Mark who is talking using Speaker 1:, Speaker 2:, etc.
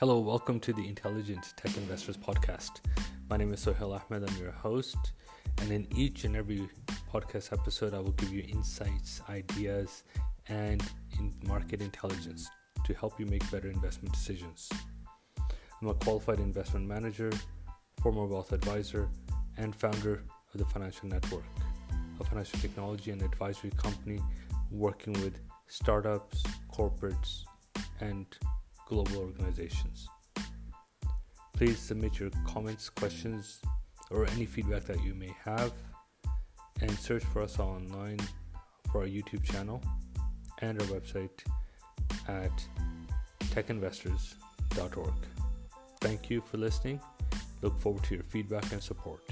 Speaker 1: Hello, welcome to the Intelligent Tech Investors Podcast. My name is Sohail Ahmed, I'm your host, and in each and every podcast episode, I will give you insights, ideas, and in market intelligence to help you make better investment decisions. I'm a qualified investment manager, former wealth advisor, and founder of the Financial Network, a financial technology and advisory company working with startups, corporates, and global organizations. Please submit your comments, questions, or any feedback that you may have, and search for us online for our YouTube channel and our website at techinvestors.org. Thank you for listening. Look forward to your feedback and support.